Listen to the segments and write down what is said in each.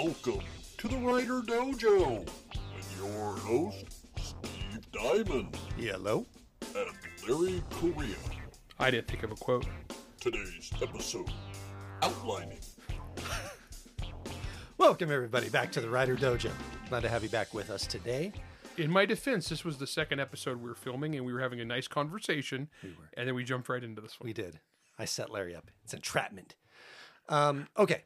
Welcome to the Writer Dojo with your host, Steve Diamond Hello. and Larry Correia. I didn't think of a quote. Today's episode Outlining. Welcome, everybody, back to the Writer Dojo. Glad to have you back with us today. In my defense, this was the second episode we were filming, and we were having a nice conversation, we were. and then we jumped right into this one. We did. I set Larry up. It's entrapment. Um, okay.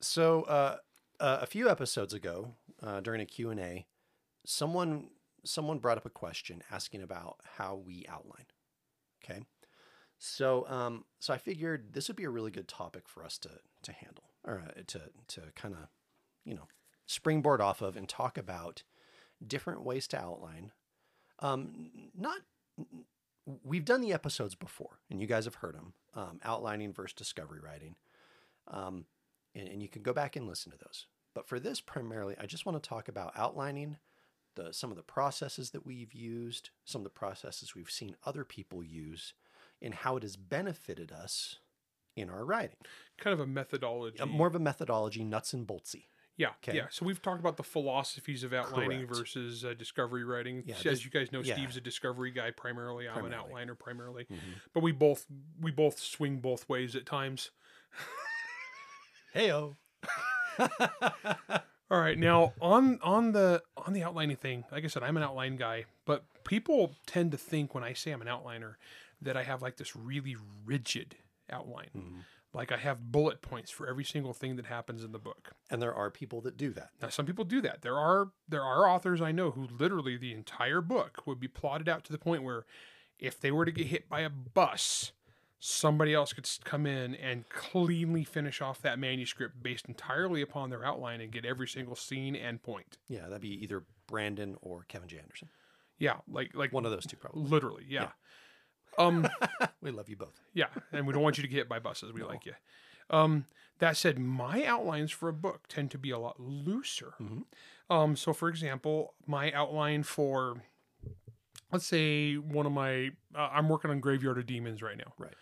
So uh, uh, a few episodes ago, uh, during a Q&A, someone someone brought up a question asking about how we outline. Okay. So um, so I figured this would be a really good topic for us to to handle or uh, to to kind of you know springboard off of and talk about different ways to outline. Um, not we've done the episodes before, and you guys have heard them. Um, outlining versus discovery writing, um, and, and you can go back and listen to those. But for this, primarily, I just want to talk about outlining the some of the processes that we've used, some of the processes we've seen other people use, and how it has benefited us in our writing. Kind of a methodology. Uh, more of a methodology, nuts and boltsy. yeah, okay. yeah. So we've talked about the philosophies of outlining Correct. versus uh, discovery writing. Yeah, As you guys know, yeah. Steve's a discovery guy primarily. I'm Primarily. an outliner primarily. Mm-hmm. But we both we both swing both ways at times. Heyo. All right, now on on the on the outlining thing, like I said, I'm an outline guy, but people tend to think when I say I'm an outliner that I have like this really rigid outline. Mm-hmm. Like I have bullet points for every single thing that happens in the book. And there are people that do that. Now some people do that. There are there are authors I know who literally the entire book would be plotted out to the point where if they were to get hit by a bus, somebody else could come in and cleanly finish off that manuscript based entirely upon their outline and get every single scene and point. Yeah, that'd be either Brandon or Kevin J. Anderson. Yeah, like like One of those two, probably. literally, yeah. Um We love you both. yeah, and we don't want you to get hit by buses. We like you. Um that said, my outlines for a book tend to be a lot looser. Um so for example, my outline for let's say one of my uh, I'm working on Graveyard of Demons right now. Right.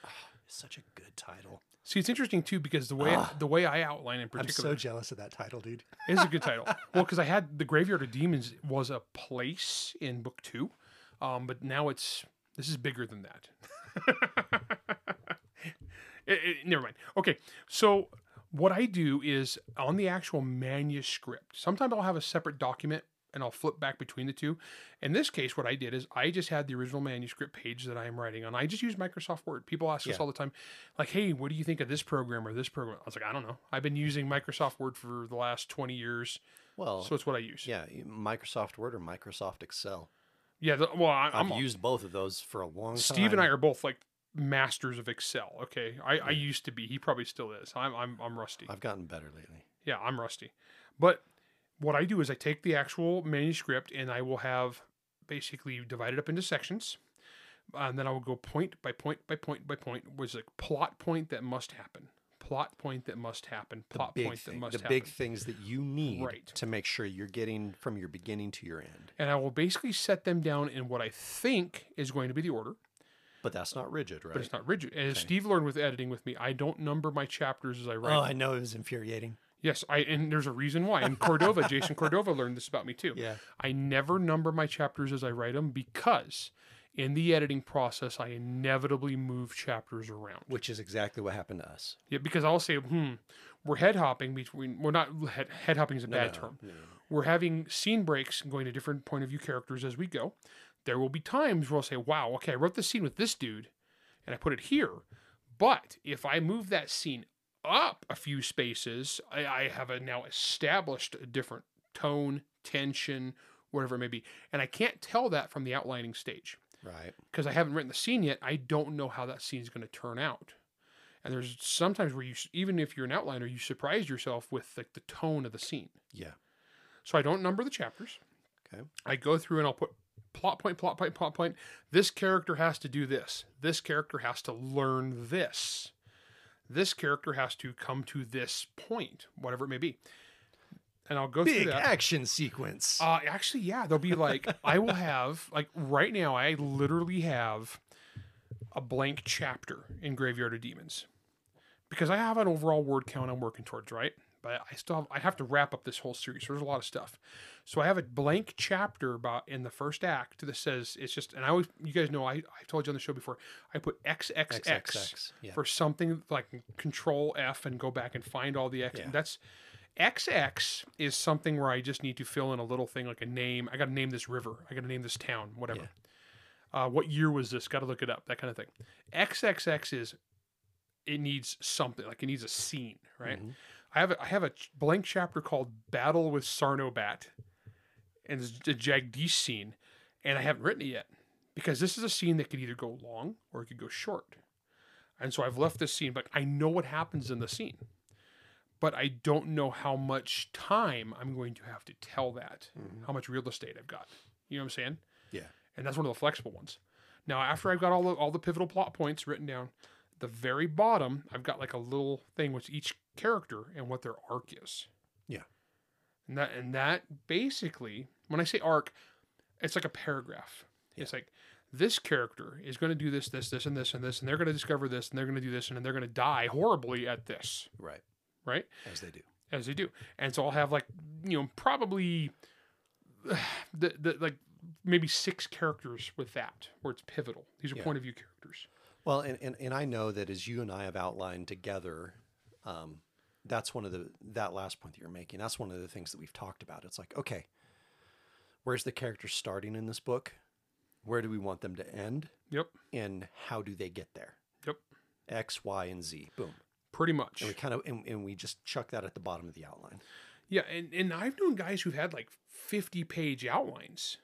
It's such a good title. See, it's interesting too because the way the way I outline in Ah. I'm so jealous of that title, dude. It is a good title. well, because I had the Graveyard of Demons was a place in book two, um, but now it's this is bigger than that. It- it- never mind. Okay, so what I do is on the actual manuscript. Sometimes I'll have a separate document and I'll flip back between the two. In this case, what I did is I just had the original manuscript page that I am writing on. I just use Microsoft Word. People ask us all the time, like, "Hey, what do you think of this program or this program?" I was like, "I don't know. I've been using Microsoft Word for the last twenty years, Well, so it's what I use." yeah, Microsoft Word or Microsoft Excel. Yeah. The, well, I, I've I'm used both of those for a long time. Steve and I are both like masters of Excel. Okay, I, I used to be. He probably still is. I'm I'm I'm rusty. I've gotten better lately. Yeah, I'm rusty. But what I do is I take the actual manuscript and I will have basically divided up into sections. Uh, and then I will go point by point by point by point. Was a plot point that must happen. Plot point that must happen. Plot point that thing, must the happen. big things that you need Right. to make sure you're getting from your beginning to your end. and I will basically set them down in what I think is going to be the order, But that's not rigid, right? but it's not rigid. And as Steve learned with editing with me, I don't number my chapters as I write. oh, I know it was infuriating. Yes, I and there's a reason why. And Cordova, Jason Cordova learned this about me too. Yeah. I never number my chapters as I write them because in the editing process I inevitably move chapters around. Which is exactly what happened to us. Yeah, because I'll say, hmm, we're head hopping between. We're not head, head hopping is a bad no, term. no, no. We're having scene breaks and going to different point of view characters as we go. There will be times where I'll say, wow, okay, I wrote this scene with this dude, and I put it here. But if I move that scene up a few spaces, I, I have a now established a different tone, tension, whatever it may be, and I can't tell that from the outlining stage Right. because I haven't written the scene yet. I don't know how that scene is going to turn out. And there's sometimes where you, even if you're an outliner, you surprise yourself with like the tone of the scene. Yeah. So I don't number the chapters. Okay. I go through and I'll put plot point, plot point, plot point. This character has to do this. This character has to learn this. This character has to come to this point, whatever it may be. And I'll go Big through that. action sequence. Uh, actually, yeah, there'll be like I will have like right now. I literally have a blank chapter in Graveyard of Demons because I have an overall word count I'm working towards, right? But I still have, I have to wrap up this whole series. There's a lot of stuff. So I have a blank chapter about in the first act that says it's just, and I always, you guys know, I, I told you on the show before, I put XXX, XXX, yeah. for something like Control F and go back and find all the X. Yeah. That's XX is something where I just need to fill in a little thing like a name. I got to name this river. I got to name this town. Whatever. Uh, what year was this? Got to look it up. That kind of thing. XXX is it needs something like it needs a scene, right? Mhm. I have a, I have a blank chapter called Battle with Sarnobat, and it's a Jagdish scene, and I haven't written it yet because this is a scene that could either go long or it could go short, and so I've left this scene, but I know what happens in the scene, but I don't know how much time I'm going to have to tell that, Mhm. how much real estate I've got. You know what I'm saying? Yeah. and that's one of the flexible ones. Now, after I've got all the all the pivotal plot points written down, the very bottom, I've got like a little thing with each character and what their arc is. Yeah. And that and that basically, when I say arc, it's like a paragraph. It's like this character is going to do this, this, this, and this, and this, and they're going to discover this, and they're going to do this, and then they're going to die horribly at this, Right. right? As they do. as they do. And so I'll have like you know probably the, the like maybe six characters with that where it's pivotal. These are Yeah. point of view characters. Well, and, and, and I know that as you and I have outlined together, um, that's one of the that last point that you're making. That's one of the things that we've talked about. It's like, okay, where's the character starting in this book? Where do we want them to end? Yep. And how do they get there? Yep. X, Y, and Z. Boom. Pretty much. And we kind of and, and we just chuck that at the bottom of the outline. Yeah, and, and I've known guys who've had like 50 page outlines.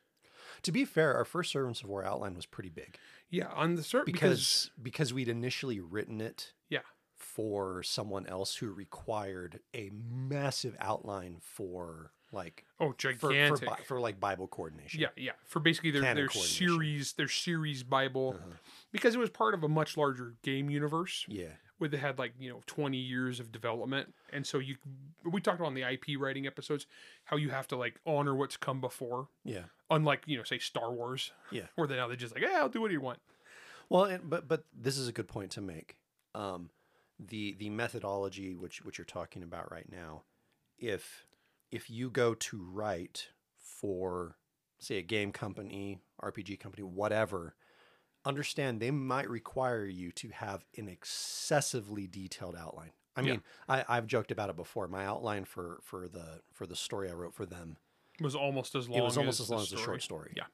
To be fair, our first Servants of War outline was pretty big Yeah, on the certain because because we'd initially written it yeah, for someone else who required a massive outline for like oh for, gigantic. for, Bi- for like Bible coordination. yeah, yeah. For basically their Canon their series their series Bible Uh-huh. because it was part of a much larger game universe. Yeah. where they had like you know 20 years of development and so you we talked about on the ip writing episodes how you have to like honor what's come before Yeah. unlike you know say star wars Yeah. where they now they're just like yeah i'll do what you want Well, and, but but this is a good point to make. Um, the the methodology which which you're talking about right now, if if you go to write for say a game company, RPG company, whatever, understand they might require you to have an excessively detailed outline. I Yeah. mean, I, I've joked about it before. My outline for for the for the story I wrote for them, was almost as long it was almost as, as long as the short story. Yeah.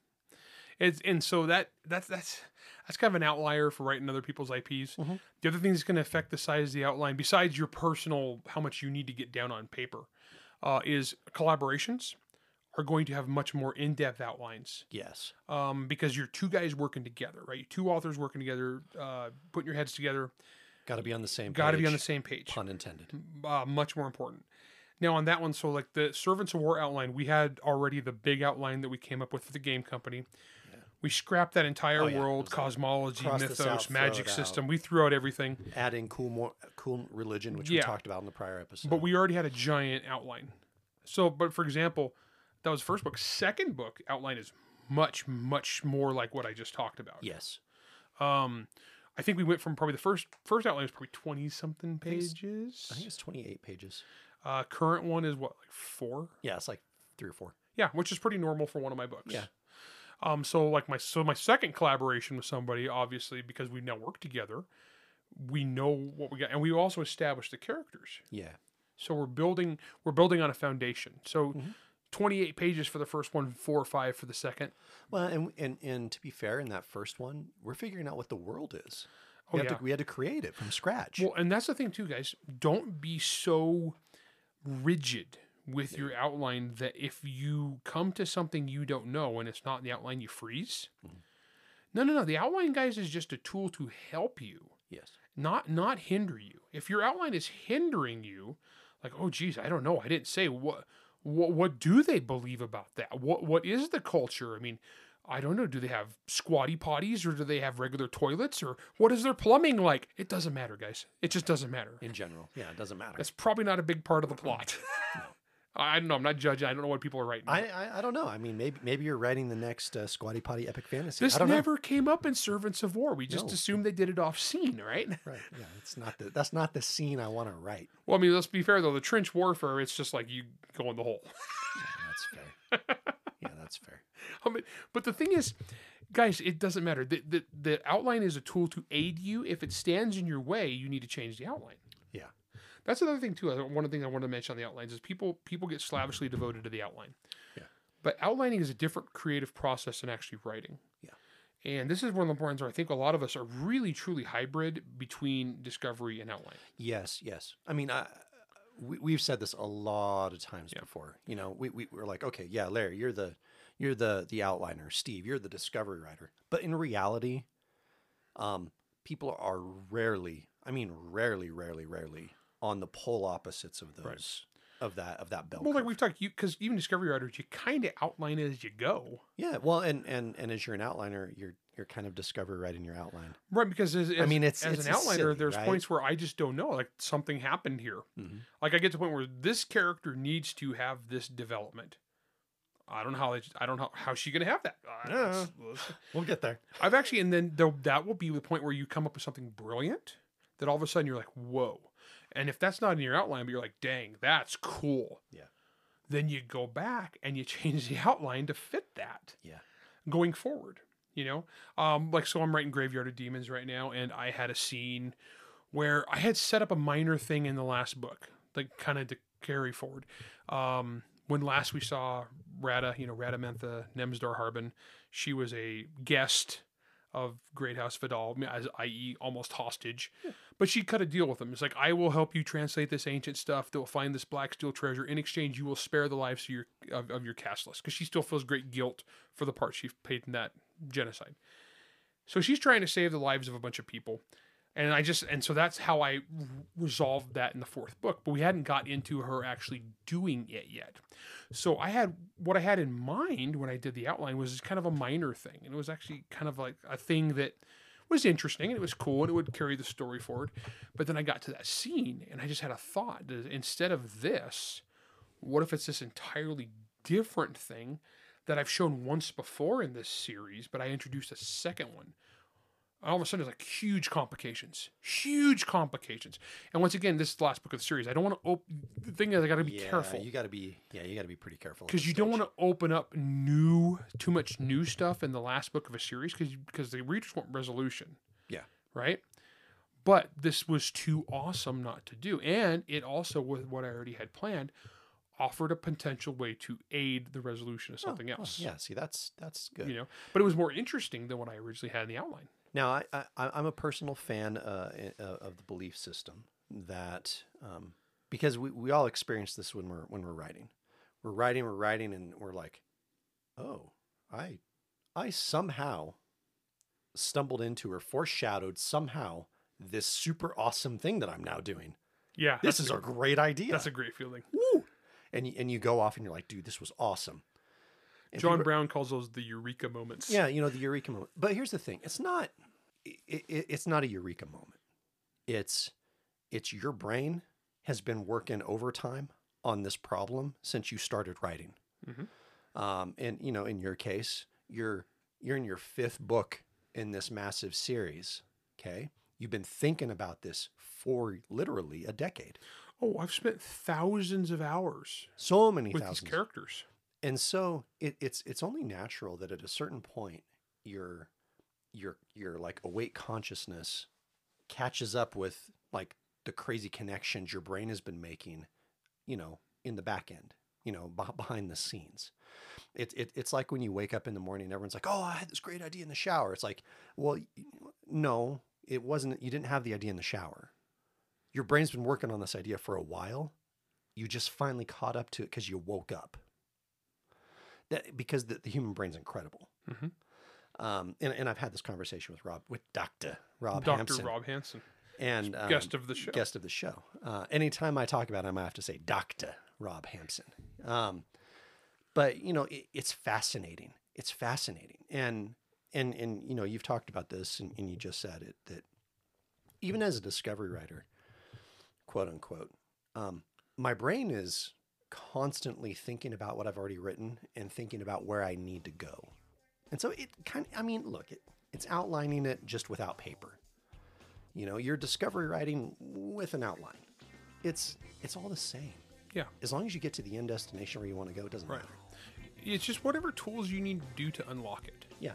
It's and so that that's that's that's kind of an outlier for writing other people's ips Mhm. the other thing that's going to affect the size of the outline besides your personal how much you need to get down on paper uh, is collaborations are going to have much more in-depth outlines Yes. um, because you're two guys working together, right? Two authors working together, uh, putting your heads together. Got to be on the same. Got to be on the same page. Pun intended. Uh, much more important. Now on that one, so like the Servants of War outline, we had already the big outline that we came up with for the game company. We scrapped that entire Oh, yeah. World, cosmology, mythos, out, throw magic it out. system. We threw out everything, Adding cool more cool religion, which we talked about in the prior episode. but we already had a giant outline. So, but for example, that was first book. Second book outline is much, much more like what I just talked about. yes, Um, I think we went from probably the first first outline was probably twenty something pages. I think it's twenty eight pages. Uh, current one is what like four. Yeah, it's like three or four. Yeah, which is pretty normal for one of my books. Yeah. Um. So like my so my second collaboration with somebody, obviously because we now work together, we know what we got, and we also established the characters. Yeah, So we're building we're building on a foundation. So. Mhm. 28 pages for the first one, four or five for the second. well, and and and to be fair, in that first one, we're figuring out what the world is. Oh, We, yeah. to, we had to create it from scratch. Well, and that's the thing too, guys. Don't be so rigid with your outline that if you come to something you don't know and it's not in the outline, you freeze. Mm-hmm. No, no, no. The outline, guys, is just a tool to help you, yes, not not hinder you. If your outline is hindering you, like, oh, geez, I don't know. I didn't say what. What, what do they believe about that? What what is the culture? I mean, I don't know. Do they have squatty potties or do they have regular toilets or what is their plumbing like? It doesn't matter, guys. It just doesn't matter. in general, yeah, it doesn't matter. That's probably not a big part of the plot. I don't know. I'm not judging. I don't know what people are writing. I, I I don't know. I mean, maybe maybe you're writing the next uh, Squatty Potty epic fantasy. this I don't know. never came up in Servants of War. We just No. assumed they did it off scene, right? Right. Yeah. It's not the that's not the scene I want to write. Well, I mean, let's be fair though. The trench warfare, it's just like you go in the hole. Yeah, that's fair. yeah, that's fair. I mean, but the thing is, guys, it doesn't matter. The, the the outline is a tool to aid you. If it stands in your way, you need to change the outline. That's another thing too. One of the things I wanted to mention on the outlines is people people get slavishly devoted to the outline. Yeah. But outlining is a different creative process than actually writing. Yeah. And this is one of the points where I think a lot of us are really truly hybrid between discovery and outline. Yes, yes. I mean, I, we, we've said this a lot of times Yeah. before. You know, we, we we're like, okay, yeah, Larry, you're the you're the the outliner. Steve, you're the discovery writer. But in reality, um, people are rarely, I mean, rarely, rarely, rarely on the pole opposites of those of that of that belt. Well, like we've talked, you because even discovery writers, you kind of outline it as you go, yeah, well, and and and as you're an outliner, you're you're kind of discovery writing your outline. right? Because as, as mean, it's- as it's an outliner, there's right? points where I just don't know, like something happened here. Mhm. Like I get to the point where this character needs to have this development. I don't know how they, I don't know how she's gonna have that. Uh, Yeah. let's- let's- We'll get there. I've actually, and then that will be the point where you come up with something brilliant that all of a sudden you're like, whoa. And if that's not in your outline, but you're like, dang, that's cool. Yeah. Then you go back and you change the outline to fit that Yeah. going forward. You know, um, like so I'm writing Graveyard of Demons right now, and I had a scene where I had set up a minor thing in the last book, like kind of to carry forward. Um, when last we saw Rada, you know, Radamantha Nemsdor Harbin, she was a guest of Great House Vadal, as i.e., almost hostage. But she cut a deal with him. It's like, I will help you translate this ancient stuff. They'll find this black steel treasure. In exchange, you will spare the lives of your of, of your castless, because she still feels great guilt for the part she played in that genocide. So she's trying to save the lives of a bunch of people. And I just and so that's how I resolved that in the fourth book, but we hadn't got into her actually doing it yet. So I had what I had in mind when I did the outline was kind of a minor thing, and it was actually kind of like a thing that was interesting and it was cool and it would carry the story forward. But then I got to that scene and I just had a thought: that instead of this, what if it's this entirely different thing that I've shown once before in this series, but I introduced a second one? All of a sudden, there's like huge complications, huge complications. And once again, this is the last book of the series. I don't want to open. The thing is, I got to be yeah, careful You got to be yeah, you got to be pretty careful because you don't want to open up new, too much new stuff in the last book of a series because because the readers want resolution. Yeah. Right. But this was too awesome not to do, and it also, with what I already had planned, offered a potential way to aid the resolution of Oh, something oh, else. yeah, see, that's that's good. You know, but it was more interesting than what I originally had in the outline. Now, I, I I'm a personal fan uh, uh, of the belief system that um, because we, we all experience this when we're when we're writing, we're writing, we're writing, and we're like, oh, I I somehow stumbled into or foreshadowed somehow this super awesome thing that I'm now doing. Yeah, This is a great idea. that's a great feeling. and and you go off and you're like, dude, this was awesome. And John people- Brown calls those the eureka moments. Yeah, you know the eureka moment. But here's the thing: it's not it, it, it's not a eureka moment. It's it's your brain has been working overtime on this problem since you started writing. Mhm. Um, and you know, in your case, you're you're in your fifth book in this massive series. Okay, you've been thinking about this for literally a decade. Oh, I've spent thousands of hours So many with thousands. these characters. And so it, it's it's only natural that at a certain point your your your like awake consciousness catches up with like the crazy connections your brain has been making you know in the back end you know beh- behind the scenes. It, it, it's like when you wake up in the morning and everyone's like oh i had this great idea in the shower. It's like well no it wasn't you didn't have the idea in the shower. Your brain's been working on this idea for a while. You just finally caught up to it because you woke up that because the, the human brain's incredible. Mhm. Um, and, and I've had this conversation with Rob, with Doctor Rob Dr. Hampson, Rob Hampson, and um, guest of the show. guest of the show. Uh, anytime I talk about him, I have to say Doctor Rob Hampson. Um, but you know, it, it's fascinating. It's fascinating, and and and you know, you've talked about this, and, and you just said it that even as a discovery writer, quote unquote, um, my brain is constantly thinking about what I've already written and thinking about where I need to go. And so it kind of, I mean, look, it, it's outlining it just without paper. You know, you're discovery writing with an outline. It's it's all the same. Yeah. As long as you get to the end destination where you want to go, it doesn't Right. matter. It's just whatever tools you need to do to unlock it, Yeah.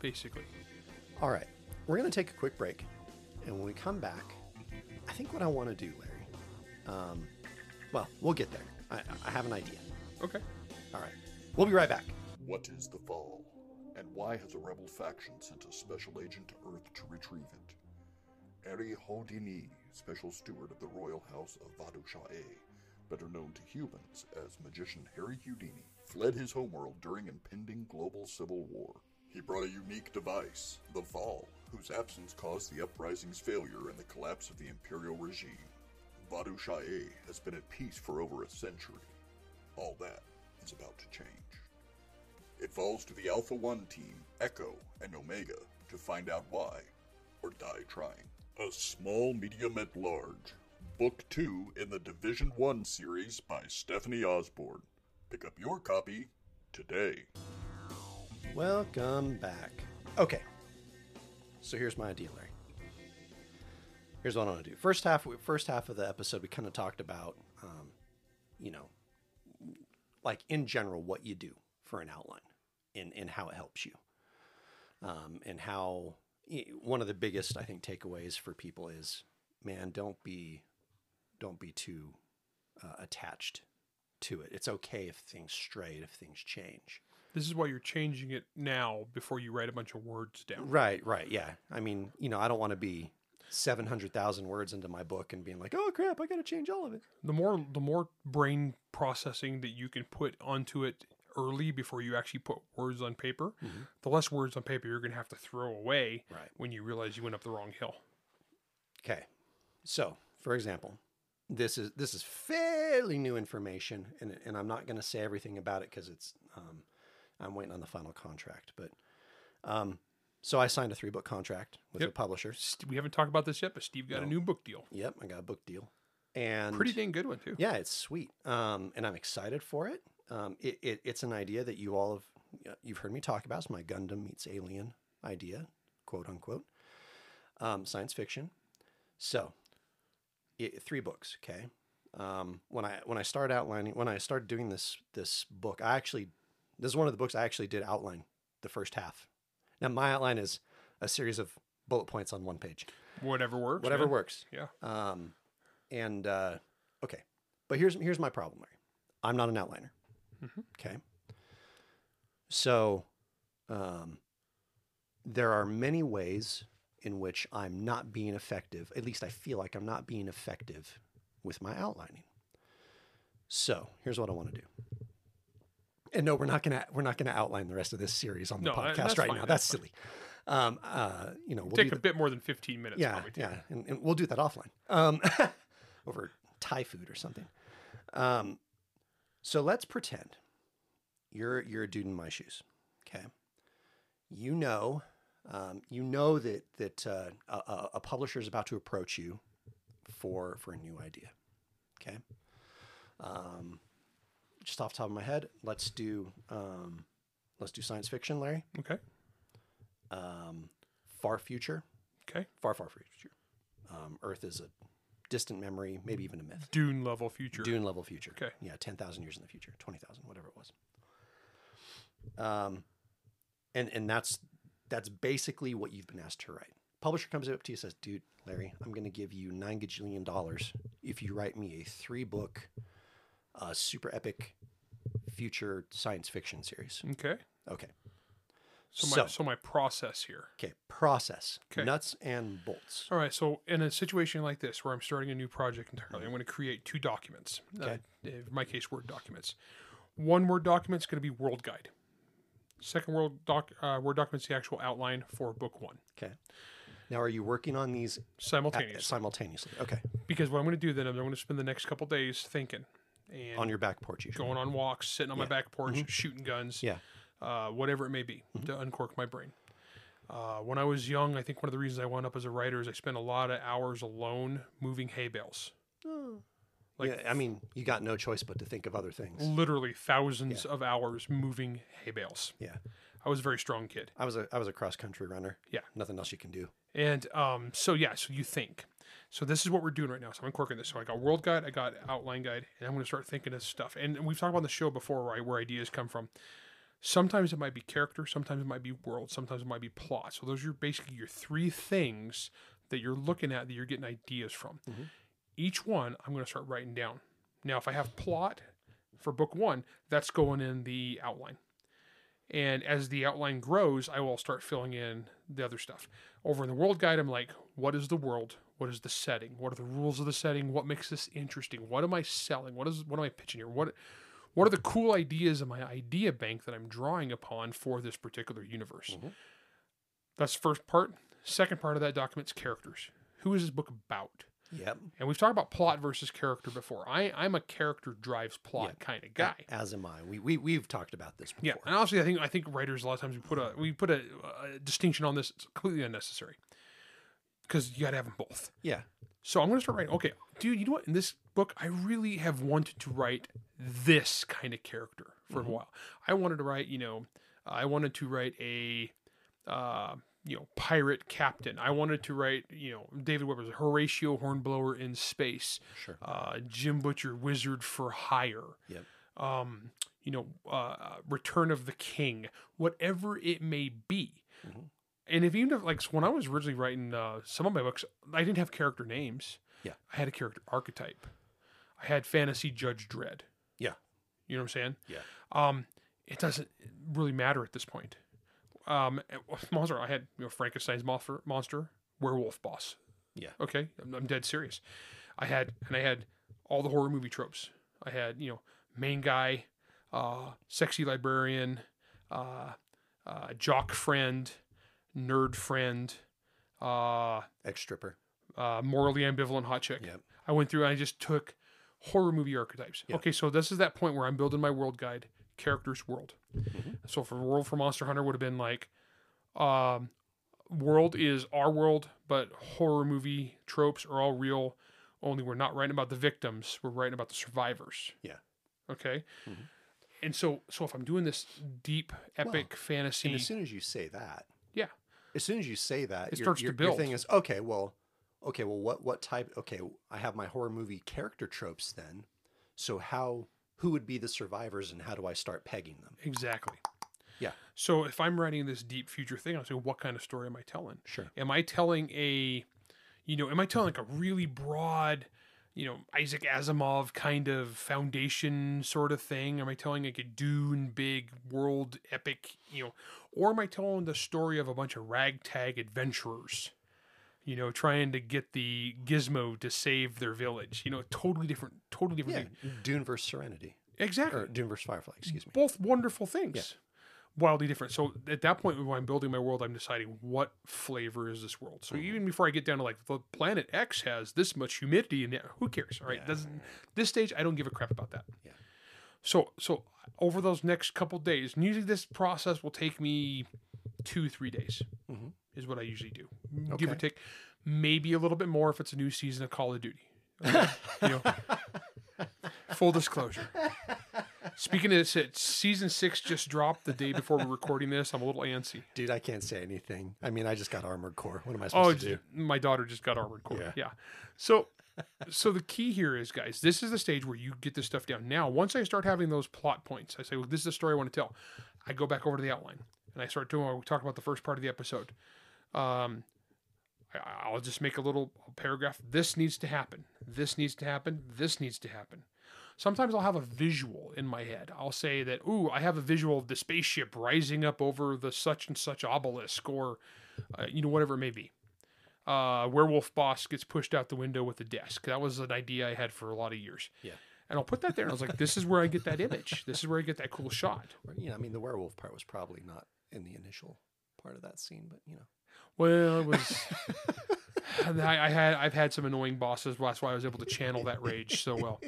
basically. All right. We're going to take a quick break. And when we come back, I think what I want to do, Larry, um, well, we'll get there. I, I have an idea. Okay. All right. We'll be right back. What is the Fall? And why has a rebel faction sent a special agent to Earth to retrieve it? Eri Houdini, special steward of the royal house of Vadu Sha'e, better known to humans as magician Harry Houdini, fled his homeworld during impending global civil war. He brought a unique device, the Fall, whose absence caused the uprising's failure and the collapse of the imperial regime. Vadu Sha'e has been at peace for over a century. All that is about to change. It falls to the Alpha 1 team, Echo, and Omega to find out why, or die trying. A small medium at large. Book 2 in the Division 1 series by Stephanie Osborne. Pick up your copy today. Welcome back. Okay. So here's my idea, Larry. Here's what I want to do. First half, first half of the episode, we kind of talked about, um, you know, like in general, what you do for an outline and, and how it helps you. Um, and how one of the biggest, I think, takeaways for people is, man, don't be, don't be too uh, attached to it. It's okay if things stray, if things change. This is why you're changing it now before you write a bunch of words down. Right, right, yeah. I mean, you know, I don't want to be seven hundred thousand words into my book and being like, "Oh crap, I got to change all of it." The more the more brain processing that you can put onto it early before you actually put words on paper, the less words on paper you're going to have to throw away Right. when you realize you went up the wrong hill. Okay, so for example, this is this is fairly new information, and and I'm not going to say everything about it because it's um, I'm waiting on the final contract, but um, so I signed a three book contract with Yep. a publisher. We haven't talked about this yet, but Steve got a new book deal. Yep, I got a book deal, and Pretty dang good one too. Yeah, it's sweet, um, and I'm excited for it. Um, it, it. It's an idea that you all have you've heard me talk about. It's my Gundam meets Alien idea, quote unquote, um, science fiction. So, it, three books. Okay. Um, when I when I started outlining when I started doing this this book, I actually this is one of the books I actually did outline the first half. Now my outline is a series of bullet points on one page Whatever works. whatever man. works. Yeah. Um, and uh, okay, but here's here's my problem, Larry. I'm not an outliner. Okay. So, um, there are many ways in which I'm not being effective. At least I feel like I'm not being effective with my outlining. So here's what I want to do. And no, we're not gonna we're not gonna outline the rest of this series on the No, podcast right fine, now. that's That's silly. Um, uh, you know, we'll Take a bit more than 15 minutes. yeah, yeah, and, and we'll do that offline um, over Thai food or something. Um, so let's pretend you're you're a dude in my shoes. Okay, you know, um, you know that that uh, a, a- a publisher is about to approach you for for a new idea. Okay, um, just off the top of my head, let's do um, let's do science fiction, Larry. Okay. Um, far future Okay. far, far future. Um, Earth is a distant memory, maybe even a myth. Dune level future. Dune level future. Okay. Yeah, 10,000 years in the future, 20,000, whatever it was. Um, and, and that's, that's basically what you've been asked to write. Publisher comes up to you and says, dude, Larry, I'm going to give you nine gajillion dollars if you write me a three book, uh, super epic future science fiction series. Okay. Okay. So my, So- so, my process here. Okay. Process. Okay. Nuts and bolts. All right. So in a situation like this, where I'm starting a new project entirely, I'm going to create two documents. Okay. Uh, in my case, Word documents. One Word document is going to be World Guide. Second Word doc, uh, Word document is the actual outline for Book One Okay. Now, are you working on these at- simultaneously. simultaneously? Okay. because what I'm going to do then, I'm going to spend the next couple days thinking and On your back porch, usually. going on walks, sitting on my back porch, shooting guns, Yeah. uh, whatever it may be, to uncork my brain. Uh, when I was young, I think one of the reasons I wound up as a writer is I spent a lot of hours alone moving hay bales. Like yeah, I mean, you got no choice but to think of other things. literally thousands of hours moving hay bales. Yeah, I was a very strong kid. I was a I was a cross country runner. Yeah. nothing else you can do. And um, so yeah, so you think. So this is what we're doing right now. So I'm quirking this. So I got world guide, I got outline guide, and I'm going to start thinking of stuff. And we've talked about on the show before right, where ideas come from. Sometimes it might be character, sometimes it might be world, sometimes it might be plot. So those are basically your three things that you're looking at that you're getting ideas from. Mm-hmm. Each one I'm going to start writing down. Now, if I have plot for book one, that's going in the outline. And as the outline grows, I will start filling in the other stuff. Over in the world guide, I'm like, what is the world? What is the setting? What are the rules of the setting? What makes this interesting? What am I selling? What is what am I pitching here? What what are the cool ideas in my idea bank that I'm drawing upon for this particular universe? Mm-hmm. That's the first part. Second part of that document's characters. Who is this book about? Yep. And we've talked about plot versus character before. I, I'm a character drives plot kind of guy. As am I. We we we've talked about this before. Yeah, and honestly, I think I think writers a lot of times we put a we put a, a distinction on this. It's completely unnecessary because you got to have them both. Yeah. So I'm going to start writing. Okay, dude, you know what? In this book, I really have wanted to write this kind of character for a while. I wanted to write, you know, I wanted to write a, uh, you know, pirate captain. I wanted to write, you know, David Weber's Horatio Hornblower in space. Sure. Uh, Jim Butcher, wizard for hire Yep. um, you know, uh, Return of the King, whatever it may be. Mm-hmm. And if even if like when I was originally writing uh, some of my books, I didn't have character names. Yeah. I had a character archetype. I had fantasy Judge Dredd. Yeah. You know what I'm saying? Yeah. Um, it doesn't really matter at this point. Um, monster. I had you know Frankenstein's monster, monster, werewolf boss. Yeah. Okay, I'm, I'm dead serious. I had and I had all the horror movie tropes. I had you know main guy, uh, sexy librarian, uh, uh, jock friend, nerd friend, uh, Ex stripper. uh, morally ambivalent hot chick. Yep. I went through and I just took horror movie archetypes. Yeah. Okay, so this is that point where I'm building my world guide, characters world. So for world for Monster Hunter would have been like, um, world is our world, but horror movie tropes are all real. Only we're not writing about the victims; we're writing about the survivors. Yeah. Okay. And so, so if I'm doing this deep, epic And fantasy, as soon as you say that, yeah, as soon as you say that, It your, starts to your, build. Your thing is okay. Well, okay. Well, what what type? Okay, I have my horror movie character tropes. Then, so how? Who would be the survivors, and how do I start pegging them? exactly. Yeah. So if I'm writing this deep future thing, I'll say, what kind of story am I telling? Sure. Am I telling a, you know, am I telling like a really broad, you know, Isaac Asimov kind of foundation sort of thing? Am I telling like a Dune big world epic, you know, or am I telling the story of a bunch of ragtag adventurers? You know, trying to get the gizmo to save their village. You know, totally different, totally different Yeah. thing. Dune versus Serenity, Exactly or Dune versus Firefly. Excuse me. both wonderful things wildly different so at that point when i'm building my world i'm deciding what flavor is this world so even before i get down to like the planet x has this much humidity in it who cares all right Yeah. doesn't this stage i don't give a crap about that Yeah. so so over those next couple days and usually this process will take me two three days Mhm. is what i usually do give or take maybe a little bit more if it's a new season of call of duty Okay? you know full disclosure Speaking of this, it- season six just dropped the day before we're recording this. I'm a little antsy. Dude, I can't say anything. I mean, I just got Armored Core. What am I Oh, supposed to do? my daughter just got Armored Core. Yeah. Yeah. So, so the key here is, guys, this is the stage where you get this stuff down. Now, once I start having those plot points, I say, well, this is the story I want to tell. I go back over to the outline and I start doing. We talk about the first part of the episode. Um, I'll just make a little paragraph. This needs to happen. This needs to happen. This needs to happen. Sometimes I'll have a visual in my head. I'll say that, ooh, I have a visual of the spaceship rising up over the such and such obelisk, or, uh, you know, whatever it may be. Uh, werewolf boss gets pushed out the window with a desk. That was an idea I had for a lot of years. Yeah. And I'll put that there. And I was like, this is where I get that image. This is where I get that cool shot. You know, I mean, the werewolf part was probably not in the initial part of that scene, but you know. Well, it was. I, I had I've had some annoying bosses. That's why I was able to channel that rage so well.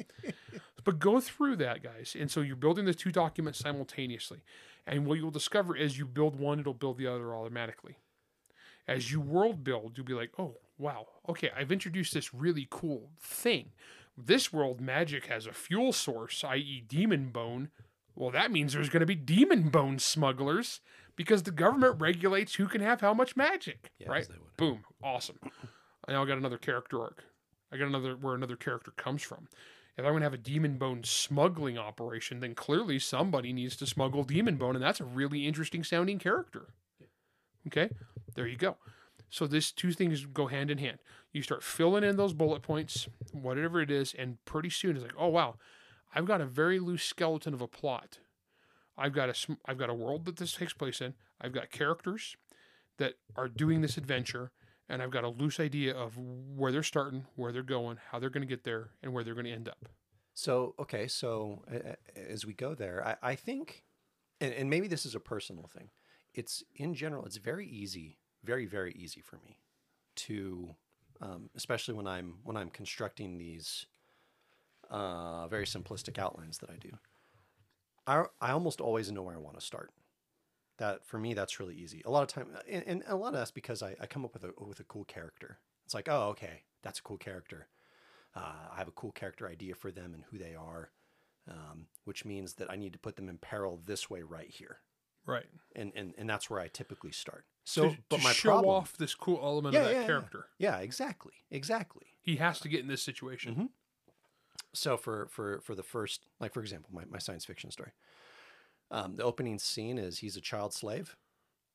But go through that, guys. And so you're building the two documents simultaneously, and what you'll discover as you build one, it'll build the other automatically. As you world build, you'll be like, oh wow, okay, I've introduced this really cool thing. this world magic has a fuel source, i.e., demon bone. Well, that means there's going to be demon bone smugglers because the government regulates who can have how much magic, right? Boom, awesome. I now got another character arc. I got another where another character comes from. If I'm going to have a demon bone smuggling operation, then clearly somebody needs to smuggle demon bone, and that's a really interesting sounding character. Okay, there you go. So these two things go hand in hand. You start filling in those bullet points, whatever it is, and pretty soon it's like, oh wow, I've got a very loose skeleton of a plot. I've got a I've got a world that this takes place in. I've got characters that are doing this adventure, and I've got a loose idea of where they're starting, where they're going, how they're going to get there, and where they're going to end up. So okay, so as we go there, I, I think, and, and maybe this is a personal thing. It's in general, it's very easy, very very easy for me to, um, especially when I'm when I'm constructing these uh, very simplistic outlines that I do. I I almost always know where I want to start. That for me, that's really easy. A lot of time, and, and a lot of that's because I, I come up with a with a cool character. It's like, oh, okay, that's a cool character. Uh, I have a cool character idea for them and who they are, um, which means that I need to put them in peril this way right here, Right. and and, and that's where I typically start. So, to, but to my show problem, off this cool element Yeah, of that yeah, character, yeah, exactly, exactly. he has to get in this situation. Mhm. So for for for the first, like for example, my, my science fiction story, um, the opening scene is he's a child slave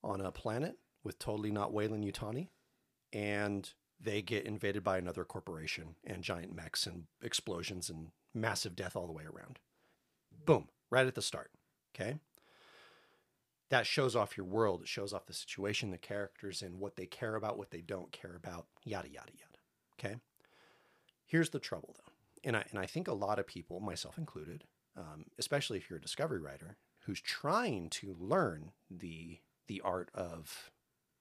on a planet with totally not Weyland Yutani, and they get invaded by another corporation and giant mechs and explosions and massive death all the way around. Boom, right at the start. Okay. That shows off your world. It shows off the situation, the characters, and what they care about, what they don't care about, yada, yada, yada. Okay. Here's the trouble, though. And I, and I think a lot of people, myself included, um, especially if you're a discovery writer who's trying to learn the, the art of,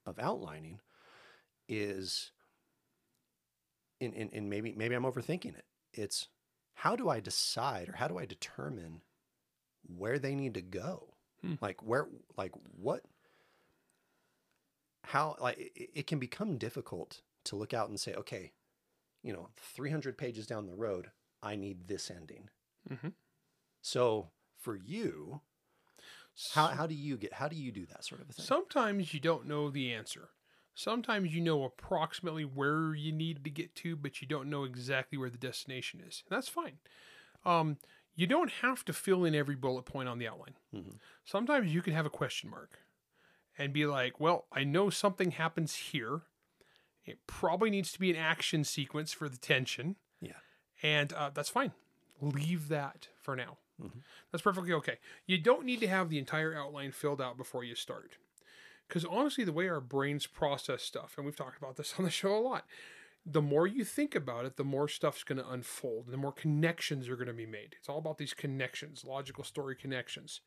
of outlining, is and, and, and maybe maybe I'm overthinking it. It's how do I decide or how do I determine where they need to go? Hmm. Like where like what how like it, it can become difficult to look out and say, okay, you know, 300 pages down the road, I need this ending. hmm So for you, how, how do you get how do you do that sort of thing? Sometimes you don't know the answer. Sometimes you know approximately where you need to get to, but you don't know exactly where the destination is. And that's fine. Um, you don't have to fill in every bullet point on the outline. Mhm. Sometimes you can have a question mark and be like, well, I know something happens here. It probably needs to be an action sequence for the tension. Yeah. And uh, that's fine. Leave that for now. Mhm. That's perfectly okay. You don't need to have the entire outline filled out before you start. Because honestly, the way our brains process stuff, and we've talked about this on the show a lot, the more you think about it, the more stuff's going to unfold, the more connections are going to be made. It's all about these connections, logical story connections.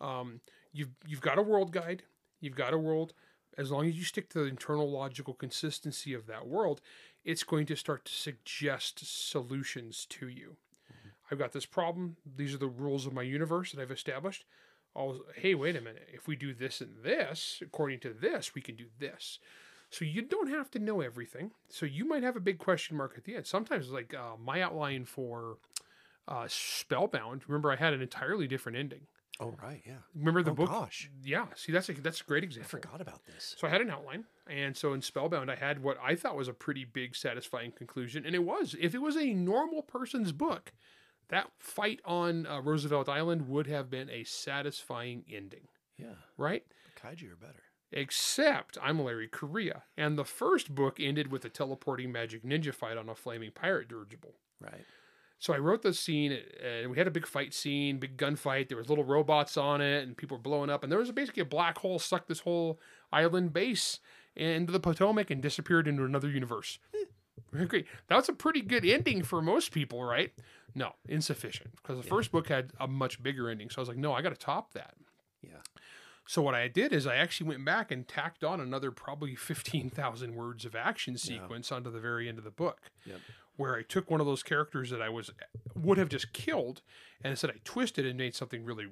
Um, you've you've got a world guide, you've got a world. As long as you stick to the internal logical consistency of that world, it's going to start to suggest solutions to you. I've got this problem. These are the rules of my universe that I've established. Oh, hey, wait a minute. If we do this and this, according to this, we can do this. So you don't have to know everything. So you might have a big question mark at the end. Sometimes, like uh, my outline for uh, Spellbound, remember I had an entirely different ending. Oh right, yeah. Remember the oh book? gosh, Yeah. See, that's a that's a great example. I forgot about this. So I had an outline, and so in Spellbound, I had what I thought was a pretty big, satisfying conclusion, and it was. If it was a normal person's book, that fight on uh, Roosevelt Island would have been a satisfying ending, Yeah, right? kaiju are better. Except I'm Larry Correia, and the first book ended with a teleporting magic ninja fight on a flaming pirate dirigible. Right. So I wrote the scene, and we had a big fight scene, big gunfight. There was little robots on it, and people were blowing up. And there was basically a black hole sucked this whole island base into the Potomac and disappeared into another universe. Great. That's a pretty good ending for most people, right? No, insufficient because the Yeah. first book had a much bigger ending. So I was like, no, I got to top that. Yeah. So what I did is I actually went back and tacked on another probably 15,000 words of action sequence onto the very end of the book Yep. Where I took one of those characters that I was would have just killed and instead I twisted and made something really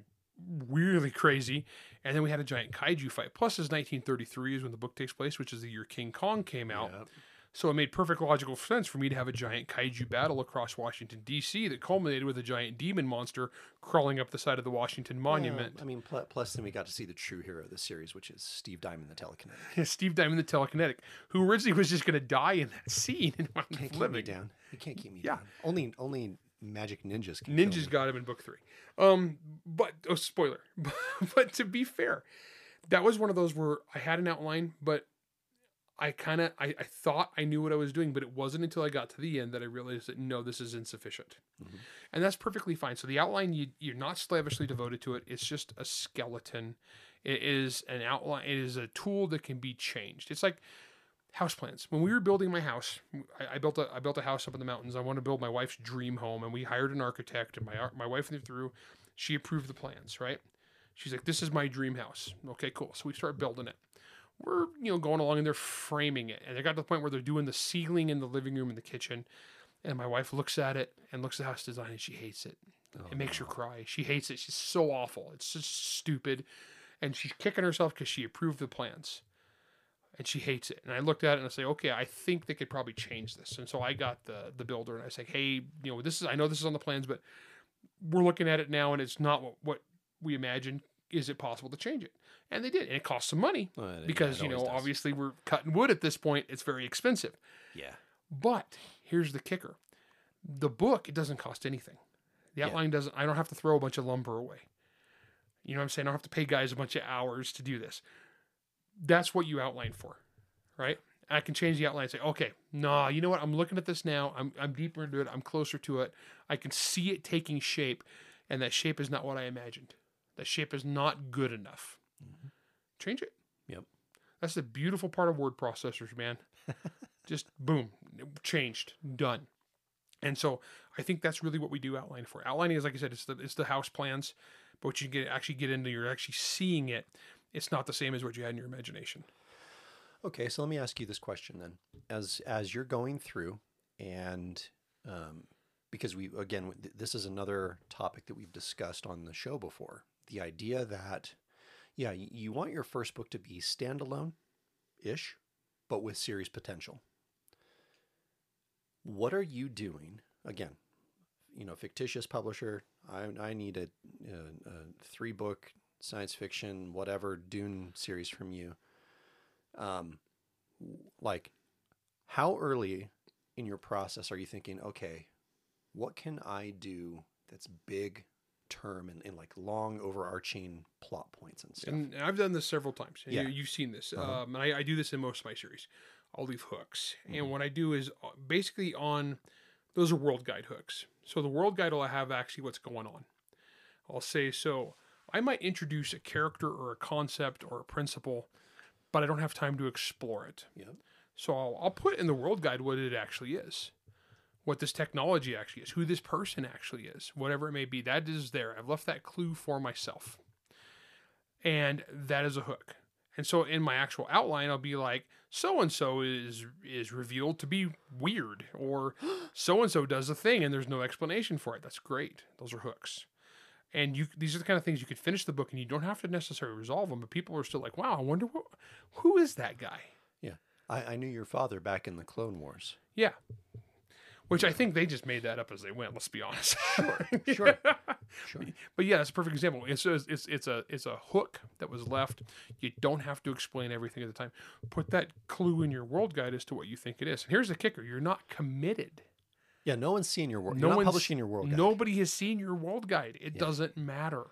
really crazy and then we had a giant kaiju fight plus is 1933 is when the book takes place which is the year King Kong came out Yep. So it made perfect logical sense for me to have a giant kaiju battle across Washington D.C. that culminated with a giant demon monster crawling up the side of the Washington Monument. Well, I mean, pl- plus then we got to see the true hero of the series, which is Steve Diamond, the telekinetic. Steve Diamond, the telekinetic, who originally was just going to die in that scene and wound Can't keep me down. He can't keep me Yeah. down. Only, only magic ninjas Ninjas got him in book three. Um, but oh, spoiler. but to be fair, that was one of those where I had an outline, but I kind of I, I thought I knew what I was doing, but it wasn't until I got to the end that I realized that no, this is insufficient, mm-hmm. and that's perfectly fine. So the outline you you're not slavishly devoted to it. It's just a skeleton. It is an outline. It is a tool that can be changed. It's like house plans. When we were building my house, I, I built a I built a house up in the mountains. I wanted to build my wife's dream home, and we hired an architect. And my my wife went through. She approved the plans. Right. She's like, "This is my dream house." Okay, cool. So we start building it. We're you know going along and they're framing it, and they got to the point where they're doing the ceiling in the living room and the kitchen. And my wife looks at it and looks at the house design, and she hates it. it makes her oh. cry. She hates it. She's so awful. It's just stupid, and she's kicking herself because she approved the plans and she hates it. And I looked at it and I say, okay, I think they could probably change this. And so I got the the builder and I say, hey, you know, this is I know this is on the plans, but we're looking at it now and it's not what, what we imagined. Is it possible to change it? And they did, and it cost some money Well, because it you know does. obviously we're cutting wood at this point. It's very expensive. Yeah. But here's the kicker: the book it doesn't cost anything. The Yeah. outline doesn't. I don't have to throw a bunch of lumber away. You know what I'm saying? I don't have to pay guys a bunch of hours to do this. That's what you outline for, right? I can change the outline and say, okay, nah, you know what? I'm looking at this now. I'm I'm deeper into it. I'm closer to it. I can see it taking shape, and that shape is not what I imagined. That shape is not good enough. Change it. Yep. That's the beautiful part of word processors, man. Just boom, changed, done. And so I think that's really what we do outline for. Outlining is like I said, it's the it's the house plans, but what you get actually get into, you're actually seeing it. It's not the same as what you had in your imagination. Okay, so let me ask you this question then. As as you're going through, and um, because we again, this is another topic that we've discussed on the show before. The idea that, yeah, you want your first book to be standalone, ish, but with series potential. What are you doing? Again, you know, fictitious publisher. I I need a, a, a three book science fiction whatever Dune series from you um like how early in your process are you thinking okay what can i do that's big term and, and like long overarching plot points and stuff And I've done this several times. Yeah. You, you've seen this. Uh-huh. Um, and I, I do this in most of my series. I'll leave hooks. Mhm. And what I do is uh, basically on those are world guide hooks. So the world guide will have actually what's going on. I'll say, so I might introduce a character or a concept or a principle, but I don't have time to explore it. Yep. So I'll, I'll put in the world guide what it actually is, what this technology actually is, who this person actually is, whatever it may be. That is there. I've left that clue for myself. And that is a hook. And so in my actual outline, I'll be like, so and so is is revealed to be weird, or so and so does a thing and there's no explanation for it. That's great. Those are hooks. And you these are the kind of things you could finish the book and you don't have to necessarily resolve them, but people are still like, wow, I wonder what, who is that guy? yeah I, I knew your father back in the clone wars Yeah. Which I think they just made that up as they went. Let's be honest. Sure, sure. Sure. But yeah, it's a perfect example. It's a, it's it's a it's a hook that was left. You don't have to explain everything at the time. Put that clue in your world guide as to what you think it is. And here's the kicker: you're not committed. yeah no one's seeing your world No one's- publishing your world guide. Nobody has seen your world guide. It Yeah. doesn't matter.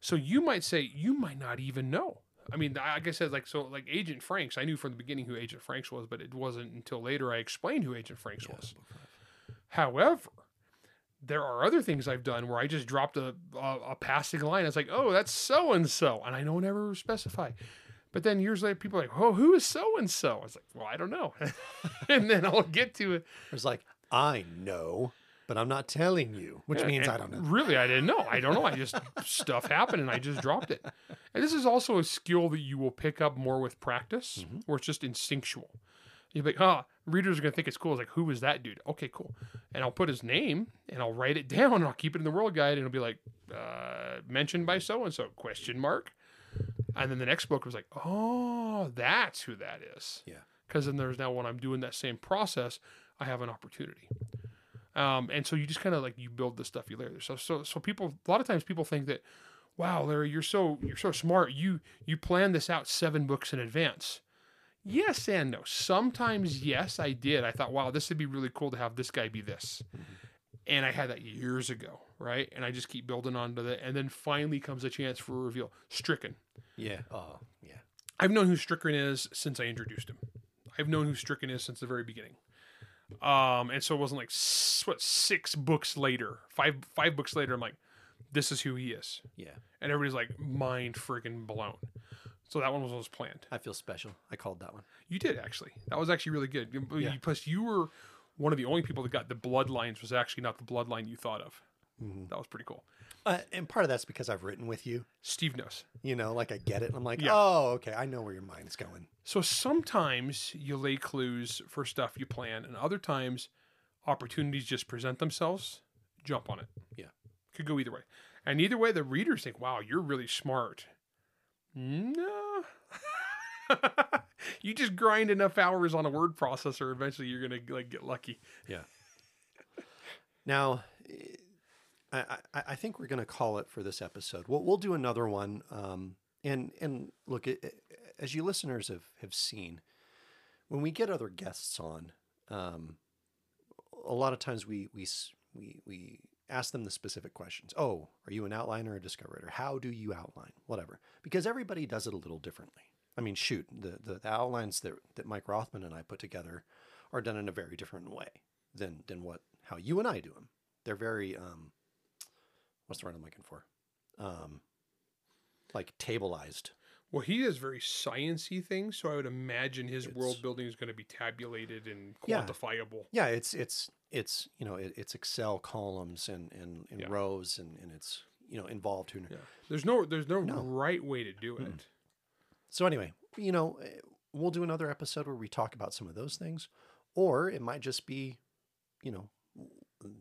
So you might say you might not even know. I mean, like I said, like so, like Agent Franks. I knew from the beginning who Agent Franks was, but it wasn't until later I explained who Agent Franks was. However, there are other things I've done where I just dropped a a, a passing line. It's like, oh, that's so and so, and I don't ever specify. But then years later, people are like, oh, who is so and so? I was like, well, I don't know. and then I'll get to it. it's like i know but i'm not telling you which Yeah, means and i don't know Really, I didn't know. I don't know. I just stuff happened and I just dropped it. And this is also a skill that you will pick up more with practice, Mm-hmm. where it's just instinctual. You're like, oh, readers are gonna think it's cool. It's like, who is that dude? Okay, cool. And I'll put his name and I'll write it down and I'll keep it in the world guide and it'll be like, uh, mentioned by so and so question mark. And then the next book was like, oh, that's who that is. Yeah. because then there's now when I'm doing that same process, I have an opportunity. Um, and so you just kind of like you build the stuff you layer. So so so people a lot of times people think that, wow, Larry, you're so you're so smart. You you plan this out seven books in advance. Yes and no. Sometimes yes, I did. I thought, wow, this would be really cool to have this guy be this. And I had that years ago, right? And I just keep building onto that. And then finally comes a chance for a reveal. Stricken. Yeah. Oh, yeah. I've known who Stricken is since I introduced him. I've known who Stricken is since the very beginning. Um, and so it wasn't like what six books later, five five books later. I'm like, this is who he is, Yeah. and everybody's like mind freaking blown. So that one was, was planned. I feel special. I called that one. You did actually. That was actually really good. You- Yeah. Plus, you were one of the only people that got the bloodlines was actually not the bloodline you thought of. Mm-hmm. That was pretty cool. Uh, and part of that's because I've written with you. Steve knows. You know, like I get it. I'm like, Yeah. oh, okay. I know where your mind's going. So sometimes you lay clues for stuff you plan, and other times opportunities just present themselves. Jump on it. Yeah. Could go either way. And either way, the readers think, wow, you're really smart. No. you just grind enough hours on a word processor, eventually you're gonna like get lucky. Yeah. now, I, I, I think we're to call it for this episode. We'll, we'll do another one. Um, and and look, it, it- as you listeners have, have seen, when we get other guests on, um, a lot of times we we we we ask them the specific questions. Oh, are you an outliner or a discoverer? How do you outline? Whatever, because everybody does it a little differently. I mean, shoot, the, the, the outlines that, that Mike Rothman and I put together are done in a very different way than than what how you and I do them. They're very um, what's the word I'm looking for? Um, like tableized. Well, he does very sciency things, so I would imagine his It's- world building is going to be tabulated and quantifiable. Yeah, it's it's it's you know it, it's Excel columns and and, and Yeah. rows and, and it's you know involved. Who Yeah. There's no there's no, No. right way to do it. So anyway, you know, eh, we'll do another episode where we talk about some of those things, or it might just be, you know,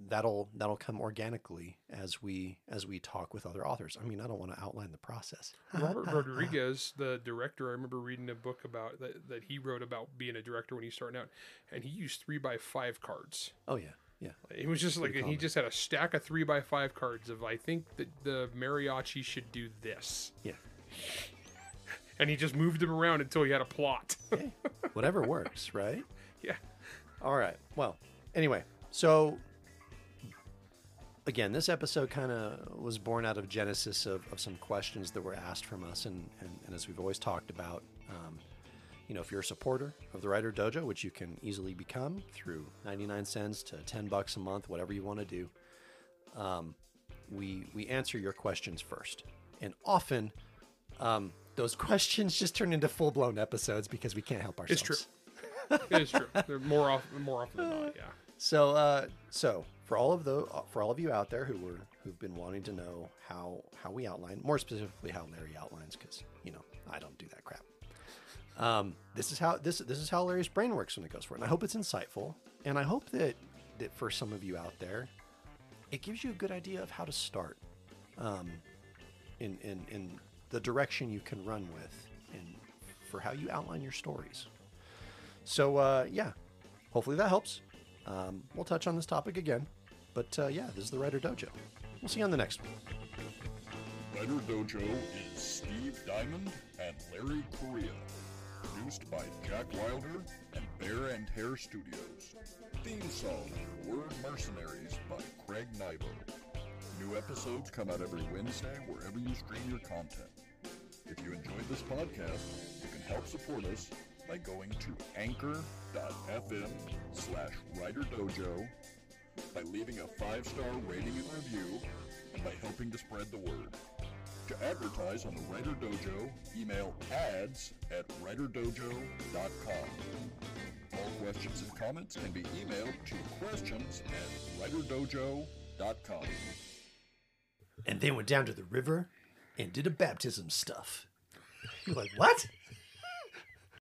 that'll that'll come organically as we as we talk with other authors. I mean, I don't want to outline the process. Robert Rodriguez, the director, I remember reading a book about that, that he wrote about being a director when he's starting out, and he used three by five cards. Oh yeah, yeah, It was just like Pretty he just had a stack of three by five cards of I think that the mariachi should do this, yeah. and he just moved them around until he had a plot. Whatever works, right? yeah, All right. Well, anyway, so again, this episode kind of was born out of genesis of, of some questions that were asked from us, and, and, and as we've always talked about, um, you know, if you're a supporter of the Writer Dojo, which you can easily become through 99 cents to 10 bucks a month, whatever you want to do, um, we we answer your questions first, and often. Um, those questions just turn into full blown episodes because we can't help ourselves. It's true. it is true. They're more often more often than not. Yeah. So, uh, so for all of the for all of you out there who were who've been wanting to know how how we outline, more specifically how Larry outlines, because you know I don't do that crap. Um, this is how this this is how Larry's brain works when it goes for it, and I hope it's insightful, and I hope that that for some of you out there, it gives you a good idea of how to start, um, in in in the direction you can run with, and for how you outline your stories. So uh, yeah, hopefully that helps. Um, we'll touch on this topic again, but uh, yeah, this is the Writer Dojo. We'll see you on the next one. Writer Dojo is Steve Diamond and Larry Correia. Produced by Jack Wilder and Bear and Hair Studios. Theme song Word Mercenaries by Craig Nybo. New episodes come out every Wednesday wherever you stream your content. If you enjoyed this podcast, you can help support us by going to anchor.fm slash Writer Dojo by leaving a five-star rating and review, and by helping to spread the word. To advertise on the Writer Dojo, email ads at writerdojo.com. All questions and comments can be emailed to questions at writerdojo.com. And they went down to the river and did a baptism stuff. You're like, what?